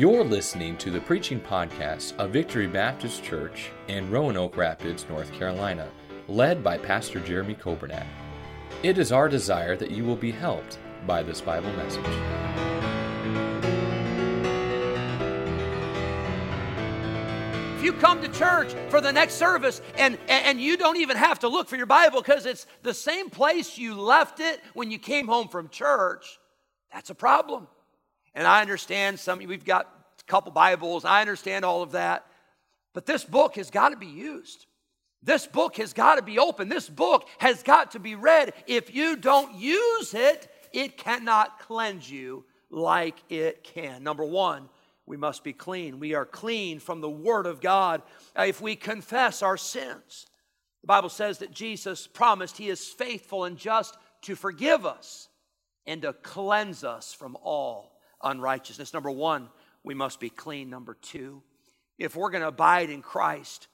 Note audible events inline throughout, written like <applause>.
You're listening to the preaching podcast of Victory Baptist Church in Roanoke Rapids, North Carolina, led by Pastor Jeremy Kobernat. It is our desire that you will be helped by this Bible message. If you come to church for the next service and, and you don't even have to look for your Bible because it's the same place you left it when you came home from church, that's a problem. And I understand some, we've got couple Bibles, I understand all of that. But this book has got to be used. This book has got to be open. This book has got to be read. If you don't use it, it cannot cleanse you like it can. Number one, we must be clean. We are clean from the Word of God uh, if we confess our sins. The Bible says that Jesus promised He is faithful and just to forgive us and to cleanse us from all unrighteousness. Number one, we must be clean. Number two, if we're going to abide in Christ,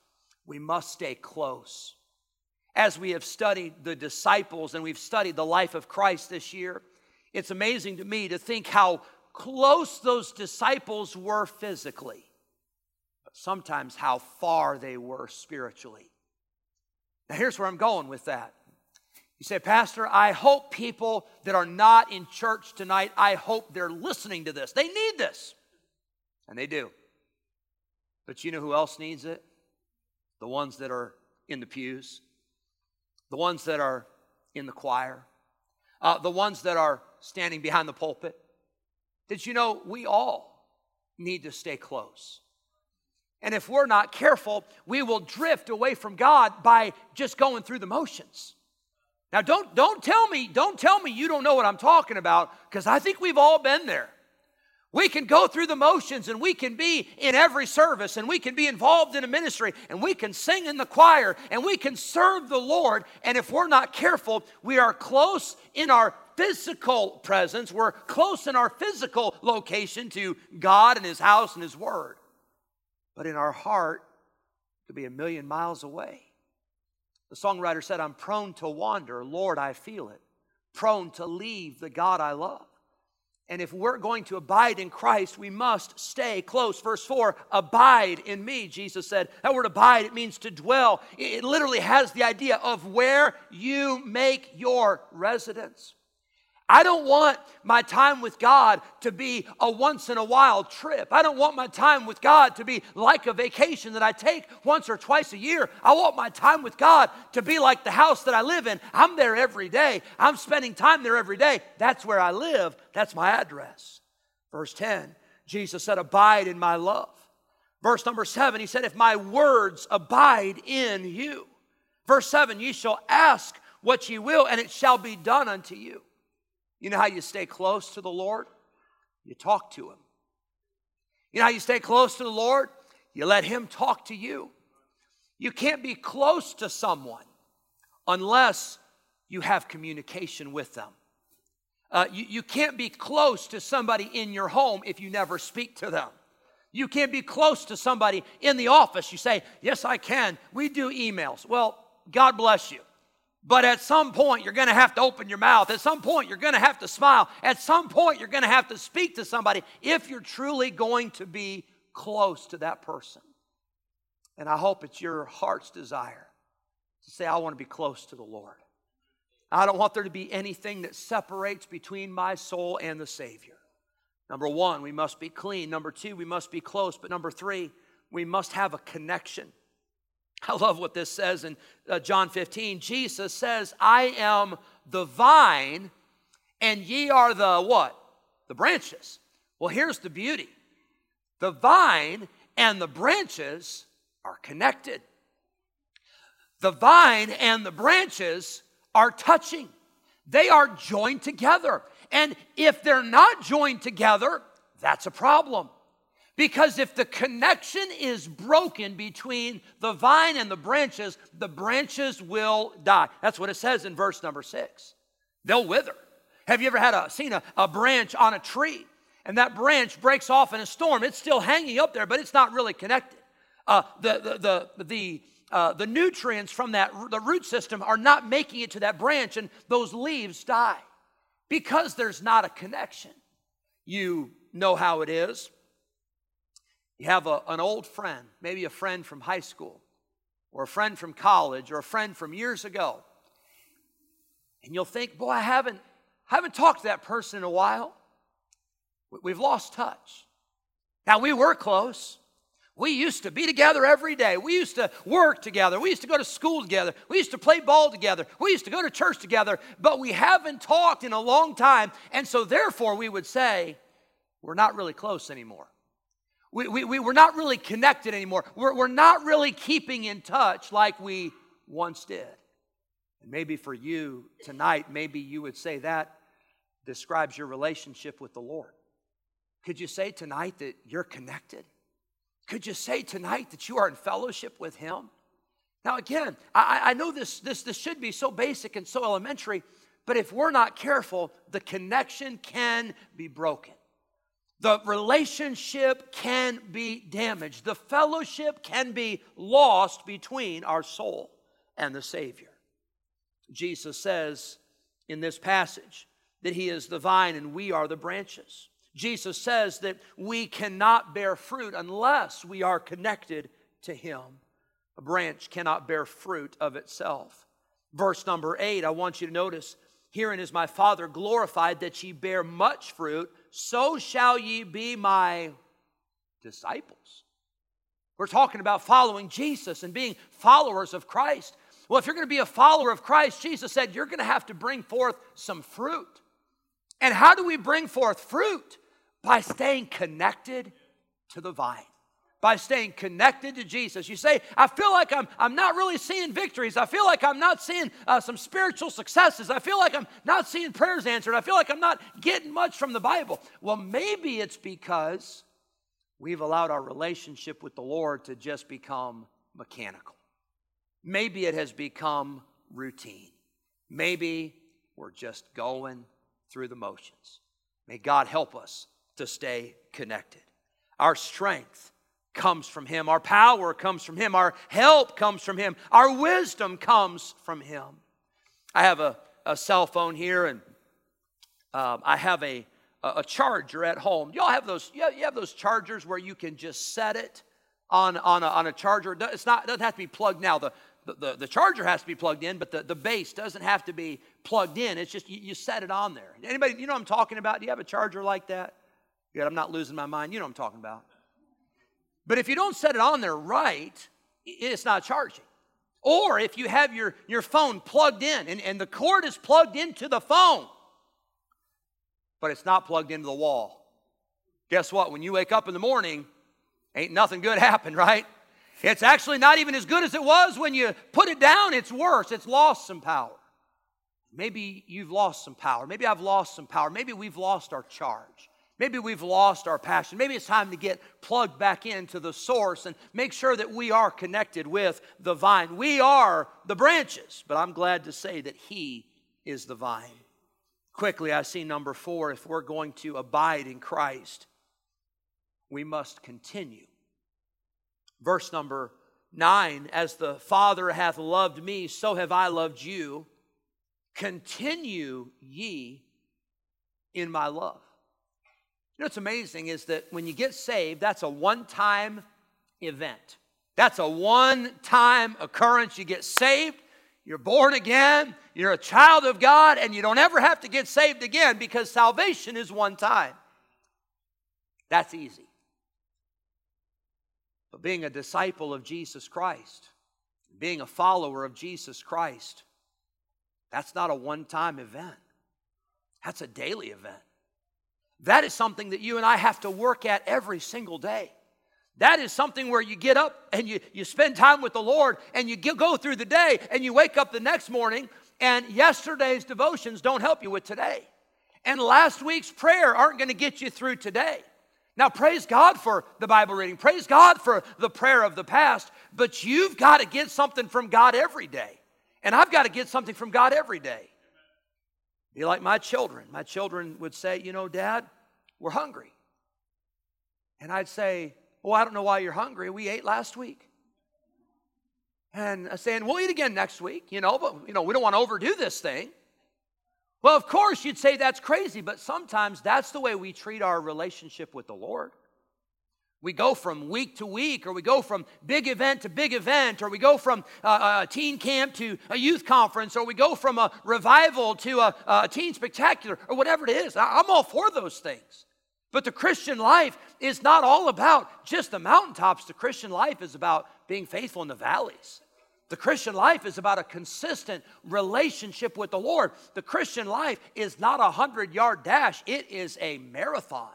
we must stay close. As we have studied the disciples and we've studied the life of Christ this year, it's amazing to me to think how close those disciples were physically, but sometimes how far they were spiritually. Now, here's where I'm going with that. You say, Pastor, I hope people that are not in church tonight, I hope they're listening to this. They need this. And they do. But you know who else needs it? The ones that are in the pews, the ones that are in the choir, uh, the ones that are standing behind the pulpit, did you know we all need to stay close? And if we're not careful, we will drift away from God by just going through the motions. Now don't don't tell me, don't tell me you don't know what I'm talking about because I think we've all been there. We can go through the motions and we can be in every service and we can be involved in a ministry and we can sing in the choir and we can serve the Lord. And if we're not careful, we are close in our physical presence. We're close in our physical location to God and His house and His Word. But in our heart, could be a million miles away. The songwriter said, I'm prone to wander. Lord, I feel it. Prone to leave the God I love. And if we're going to abide in Christ, we must stay close. Verse 4 Abide in me, Jesus said. That word abide, it means to dwell. It literally has the idea of where you make your residence. I don't want my time with God to be a once in a while trip. I don't want my time with God to be like a vacation that I take once or twice a year. I want my time with God to be like the house that I live in. I'm there every day. I'm spending time there every day. That's where I live. That's my address. Verse 10, Jesus said, Abide in my love. Verse number 7, he said, If my words abide in you. Verse 7, ye shall ask what ye will, and it shall be done unto you. You know how you stay close to the Lord? You talk to Him. You know how you stay close to the Lord? You let Him talk to you. You can't be close to someone unless you have communication with them. Uh, you, you can't be close to somebody in your home if you never speak to them. You can't be close to somebody in the office. You say, Yes, I can. We do emails. Well, God bless you. But at some point, you're going to have to open your mouth. At some point, you're going to have to smile. At some point, you're going to have to speak to somebody if you're truly going to be close to that person. And I hope it's your heart's desire to say, I want to be close to the Lord. I don't want there to be anything that separates between my soul and the Savior. Number one, we must be clean. Number two, we must be close. But number three, we must have a connection. I love what this says in uh, John 15. Jesus says, I am the vine, and ye are the what? The branches. Well, here's the beauty the vine and the branches are connected. The vine and the branches are touching, they are joined together. And if they're not joined together, that's a problem. Because if the connection is broken between the vine and the branches, the branches will die. That's what it says in verse number six. They'll wither. Have you ever had a, seen a, a branch on a tree and that branch breaks off in a storm? It's still hanging up there, but it's not really connected. Uh, the, the, the, the, uh, the nutrients from that the root system are not making it to that branch and those leaves die because there's not a connection you know how it is You have a, an old friend, maybe a friend from high school, or a friend from college, or a friend from years ago. And you'll think, boy, I haven't, I haven't talked to that person in a while. We've lost touch. Now, we were close. We used to be together every day. We used to work together. We used to go to school together. We used to play ball together. We used to go to church together, but we haven't talked in a long time. And so, therefore, we would say, we're not really close anymore. We, we, we, we're not really connected anymore. We're, we're not really keeping in touch like we once did. And maybe for you tonight, maybe you would say that describes your relationship with the Lord. Could you say tonight that you're connected? Could you say tonight that you are in fellowship with Him? Now, again, I, I know this, this, this should be so basic and so elementary, but if we're not careful, the connection can be broken. The relationship can be damaged. The fellowship can be lost between our soul and the Savior. Jesus says in this passage that He is the vine and we are the branches. Jesus says that we cannot bear fruit unless we are connected to Him. A branch cannot bear fruit of itself. Verse number eight, I want you to notice Herein is my Father glorified that ye bear much fruit, so shall ye be my disciples. We're talking about following Jesus and being followers of Christ. Well, if you're going to be a follower of Christ, Jesus said you're going to have to bring forth some fruit. And how do we bring forth fruit? By staying connected to the vine, by staying connected to Jesus. You say, I feel like I'm, I'm not really seeing victories. I feel like I'm not seeing uh, some spiritual successes. I feel like I'm not seeing prayers answered. I feel like I'm not getting much from the Bible. Well, maybe it's because we've allowed our relationship with the Lord to just become mechanical. Maybe it has become routine. Maybe we're just going through the motions. May God help us to stay connected. Our strength comes from Him, our power comes from Him, our help comes from Him, our wisdom comes from Him. I have a, a cell phone here and um, I have a, a charger at home. Y'all have those, you have, you have those chargers where you can just set it on, on, a, on a charger. It's not, it doesn't have to be plugged now. The, the, the, charger has to be plugged in, but the, the base doesn't have to be plugged in. It's just you, you set it on there. Anybody, you know I'm talking about? Do you have a charger like that? Good, I'm not losing my mind. You know what I'm talking about. But if you don't set it on there right, it's not charging. Or if you have your, your phone plugged in and, and the cord is plugged into the phone, but it's not plugged into the wall. Guess what? When you wake up in the morning, ain't nothing good <laughs> happened, right? It's actually not even as good as it was when you put it down. It's worse. It's lost some power. Maybe you've lost some power. Maybe I've lost some power. Maybe we've lost our charge. Maybe we've lost our passion. Maybe it's time to get plugged back into the source and make sure that we are connected with the vine. We are the branches, but I'm glad to say that He is the vine. Quickly, I see number four if we're going to abide in Christ, we must continue. Verse number nine As the Father hath loved me, so have I loved you. Continue ye in my love. You know what's amazing is that when you get saved, that's a one time event. That's a one time occurrence. You get saved, you're born again, you're a child of God, and you don't ever have to get saved again because salvation is one time. That's easy. But being a disciple of Jesus Christ, being a follower of Jesus Christ, that's not a one time event, that's a daily event. That is something that you and I have to work at every single day. That is something where you get up and you, you spend time with the Lord and you get, go through the day and you wake up the next morning and yesterday's devotions don't help you with today. And last week's prayer aren't going to get you through today. Now, praise God for the Bible reading. Praise God for the prayer of the past. But you've got to get something from God every day. And I've got to get something from God every day. Be like my children. My children would say, You know, Dad, we're hungry. And I'd say, Oh, I don't know why you're hungry. We ate last week. And I'm saying, We'll eat again next week, you know, but, you know, we don't want to overdo this thing. Well, of course, you'd say that's crazy, but sometimes that's the way we treat our relationship with the Lord. We go from week to week, or we go from big event to big event, or we go from uh, a teen camp to a youth conference, or we go from a revival to a, a teen spectacular, or whatever it is. I'm all for those things. But the Christian life is not all about just the mountaintops. The Christian life is about being faithful in the valleys. The Christian life is about a consistent relationship with the Lord. The Christian life is not a hundred yard dash, it is a marathon.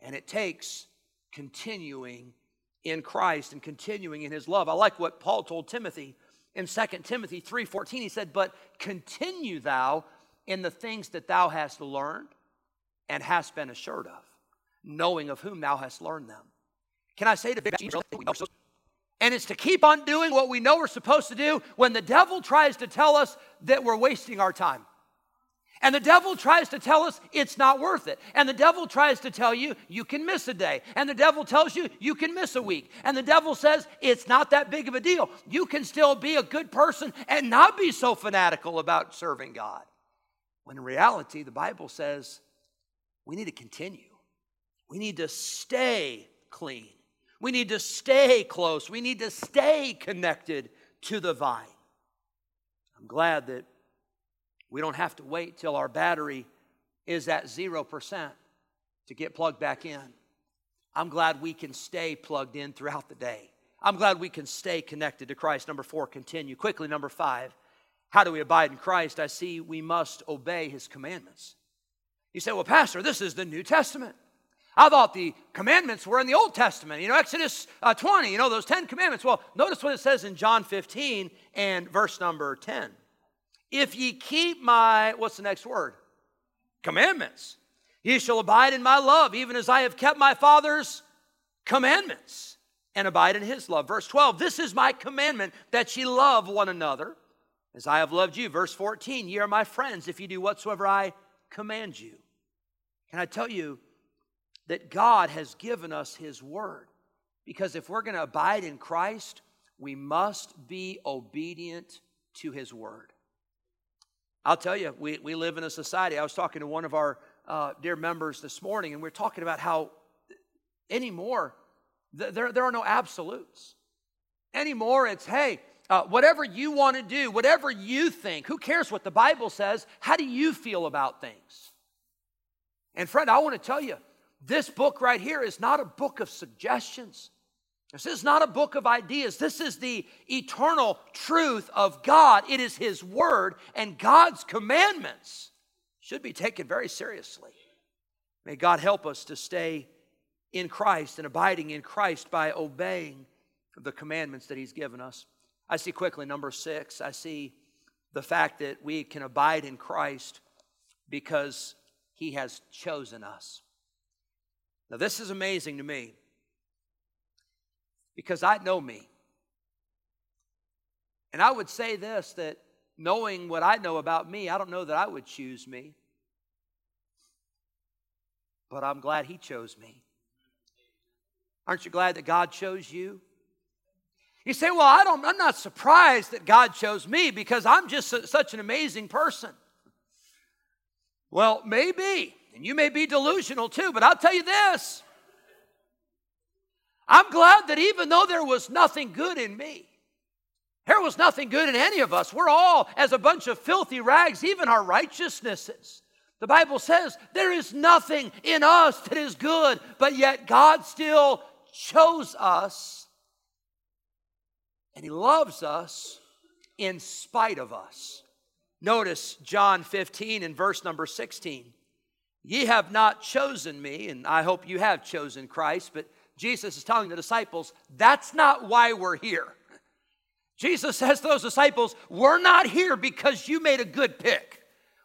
And it takes continuing in Christ and continuing in his love. I like what Paul told Timothy in 2 Timothy 3:14. He said, "But continue thou in the things that thou hast learned and hast been assured of, knowing of whom thou hast learned them." Can I say to and it's to keep on doing what we know we're supposed to do when the devil tries to tell us that we're wasting our time. And the devil tries to tell us it's not worth it. And the devil tries to tell you you can miss a day. And the devil tells you you can miss a week. And the devil says it's not that big of a deal. You can still be a good person and not be so fanatical about serving God. When in reality, the Bible says we need to continue, we need to stay clean, we need to stay close, we need to stay connected to the vine. I'm glad that we don't have to wait till our battery is at 0% to get plugged back in. I'm glad we can stay plugged in throughout the day. I'm glad we can stay connected to Christ. Number four, continue. Quickly, number five, how do we abide in Christ? I see we must obey his commandments. You say, well, Pastor, this is the New Testament. I thought the commandments were in the Old Testament, you know, Exodus uh, 20, you know, those 10 commandments. Well, notice what it says in John 15 and verse number 10. If ye keep my, what's the next word? Commandments. Ye shall abide in my love, even as I have kept my Father's commandments and abide in his love. Verse 12, this is my commandment that ye love one another as I have loved you. Verse 14, ye are my friends if ye do whatsoever I command you. Can I tell you that God has given us his word? Because if we're going to abide in Christ, we must be obedient to his word. I'll tell you, we, we live in a society. I was talking to one of our uh, dear members this morning, and we are talking about how anymore th- there, there are no absolutes. Anymore, it's hey, uh, whatever you want to do, whatever you think, who cares what the Bible says? How do you feel about things? And friend, I want to tell you, this book right here is not a book of suggestions. This is not a book of ideas. This is the eternal truth of God. It is His Word, and God's commandments should be taken very seriously. May God help us to stay in Christ and abiding in Christ by obeying the commandments that He's given us. I see quickly, number six, I see the fact that we can abide in Christ because He has chosen us. Now, this is amazing to me because I know me. And I would say this that knowing what I know about me, I don't know that I would choose me. But I'm glad He chose me. Aren't you glad that God chose you? You say, Well, I don't, I'm not surprised that God chose me because I'm just such an amazing person. Well, maybe, and you may be delusional too, but I'll tell you this I'm glad that even though there was nothing good in me, there was nothing good in any of us. We're all as a bunch of filthy rags, even our righteousnesses. The Bible says there is nothing in us that is good, but yet God still chose us and He loves us in spite of us. Notice John 15 and verse number 16. Ye have not chosen me, and I hope you have chosen Christ, but Jesus is telling the disciples, that's not why we're here. Jesus says to those disciples, We're not here because you made a good pick.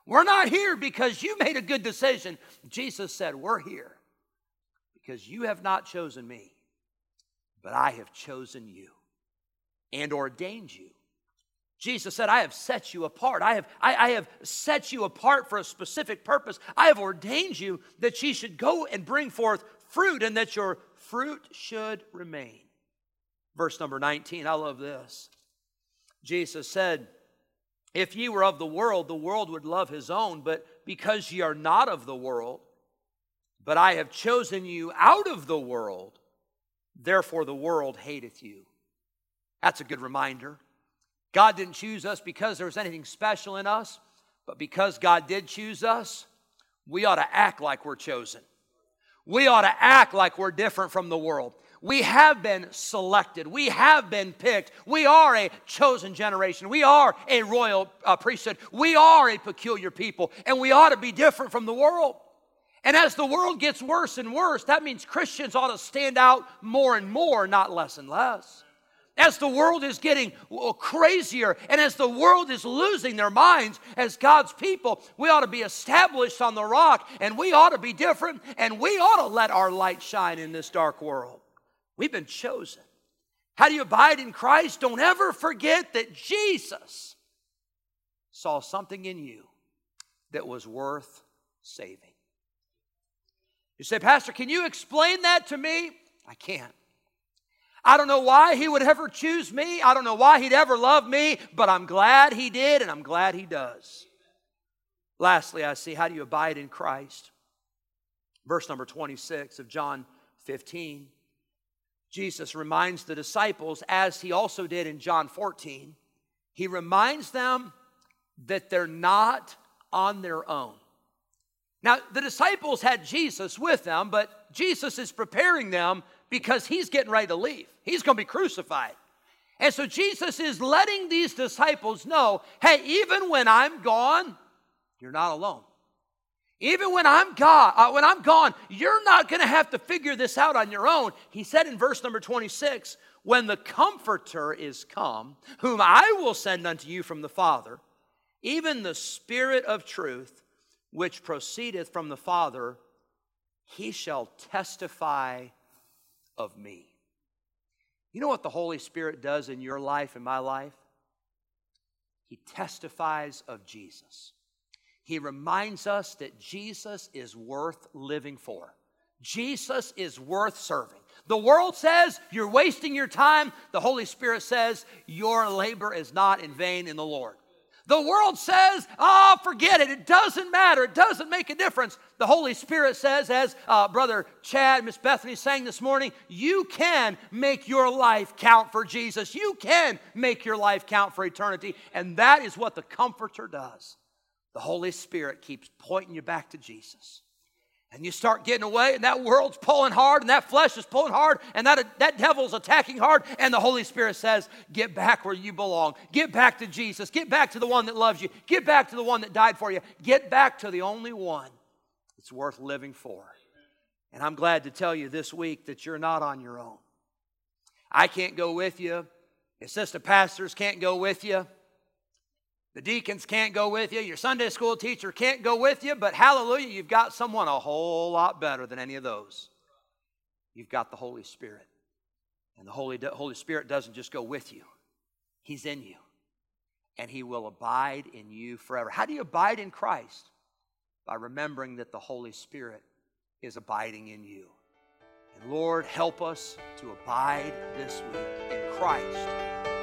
We're not here because you made a good decision. Jesus said, We're here because you have not chosen me, but I have chosen you and ordained you. Jesus said, I have set you apart. I have, I, I, have set you apart for a specific purpose. I have ordained you that ye should go and bring forth fruit and that your fruit should remain. Verse number 19, I love this. Jesus said, If ye were of the world, the world would love his own, but because ye are not of the world, but I have chosen you out of the world, therefore the world hateth you. That's a good reminder. God didn't choose us because there was anything special in us, but because God did choose us, we ought to act like we're chosen. We ought to act like we're different from the world. We have been selected. We have been picked. We are a chosen generation. We are a royal uh, priesthood. We are a peculiar people, and we ought to be different from the world. And as the world gets worse and worse, that means Christians ought to stand out more and more, not less and less. As the world is getting uh, crazier and as the world is losing their minds, as God's people, we ought to be established on the rock and we ought to be different and we ought to let our light shine in this dark world. We've been chosen. How do you abide in Christ? Don't ever forget that Jesus saw something in you that was worth saving. You say, Pastor, can you explain that to me? I can't. I don't know why he would ever choose me. I don't know why he'd ever love me, but I'm glad he did and I'm glad he does. Lastly, I see how do you abide in Christ? Verse number 26 of John 15. Jesus reminds the disciples, as he also did in John 14, he reminds them that they're not on their own. Now, the disciples had Jesus with them, but Jesus is preparing them because he's getting ready to leave. He's going to be crucified. And so Jesus is letting these disciples know hey, even when I'm gone, you're not alone. Even when I'm God, uh, when I'm gone, you're not going to have to figure this out on your own. He said in verse number 26, when the comforter is come, whom I will send unto you from the Father, even the spirit of truth, which proceedeth from the Father, he shall testify of me. You know what the Holy Spirit does in your life and my life? He testifies of Jesus. He reminds us that Jesus is worth living for. Jesus is worth serving. The world says you're wasting your time. The Holy Spirit says your labor is not in vain in the Lord. The world says, oh, forget it. It doesn't matter. It doesn't make a difference. The Holy Spirit says, as uh, Brother Chad, Miss Bethany sang this morning, you can make your life count for Jesus. You can make your life count for eternity. And that is what the Comforter does. The Holy Spirit keeps pointing you back to Jesus and you start getting away, and that world's pulling hard, and that flesh is pulling hard, and that, that devil's attacking hard, and the Holy Spirit says, Get back where you belong. Get back to Jesus. Get back to the one that loves you. Get back to the one that died for you. Get back to the only one that's worth living for. And I'm glad to tell you this week that you're not on your own. I can't go with you. Assistant pastors can't go with you. The deacons can't go with you. Your Sunday school teacher can't go with you, but hallelujah, you've got someone a whole lot better than any of those. You've got the Holy Spirit. And the Holy, Holy Spirit doesn't just go with you, He's in you. And He will abide in you forever. How do you abide in Christ? By remembering that the Holy Spirit is abiding in you. And Lord, help us to abide this week in Christ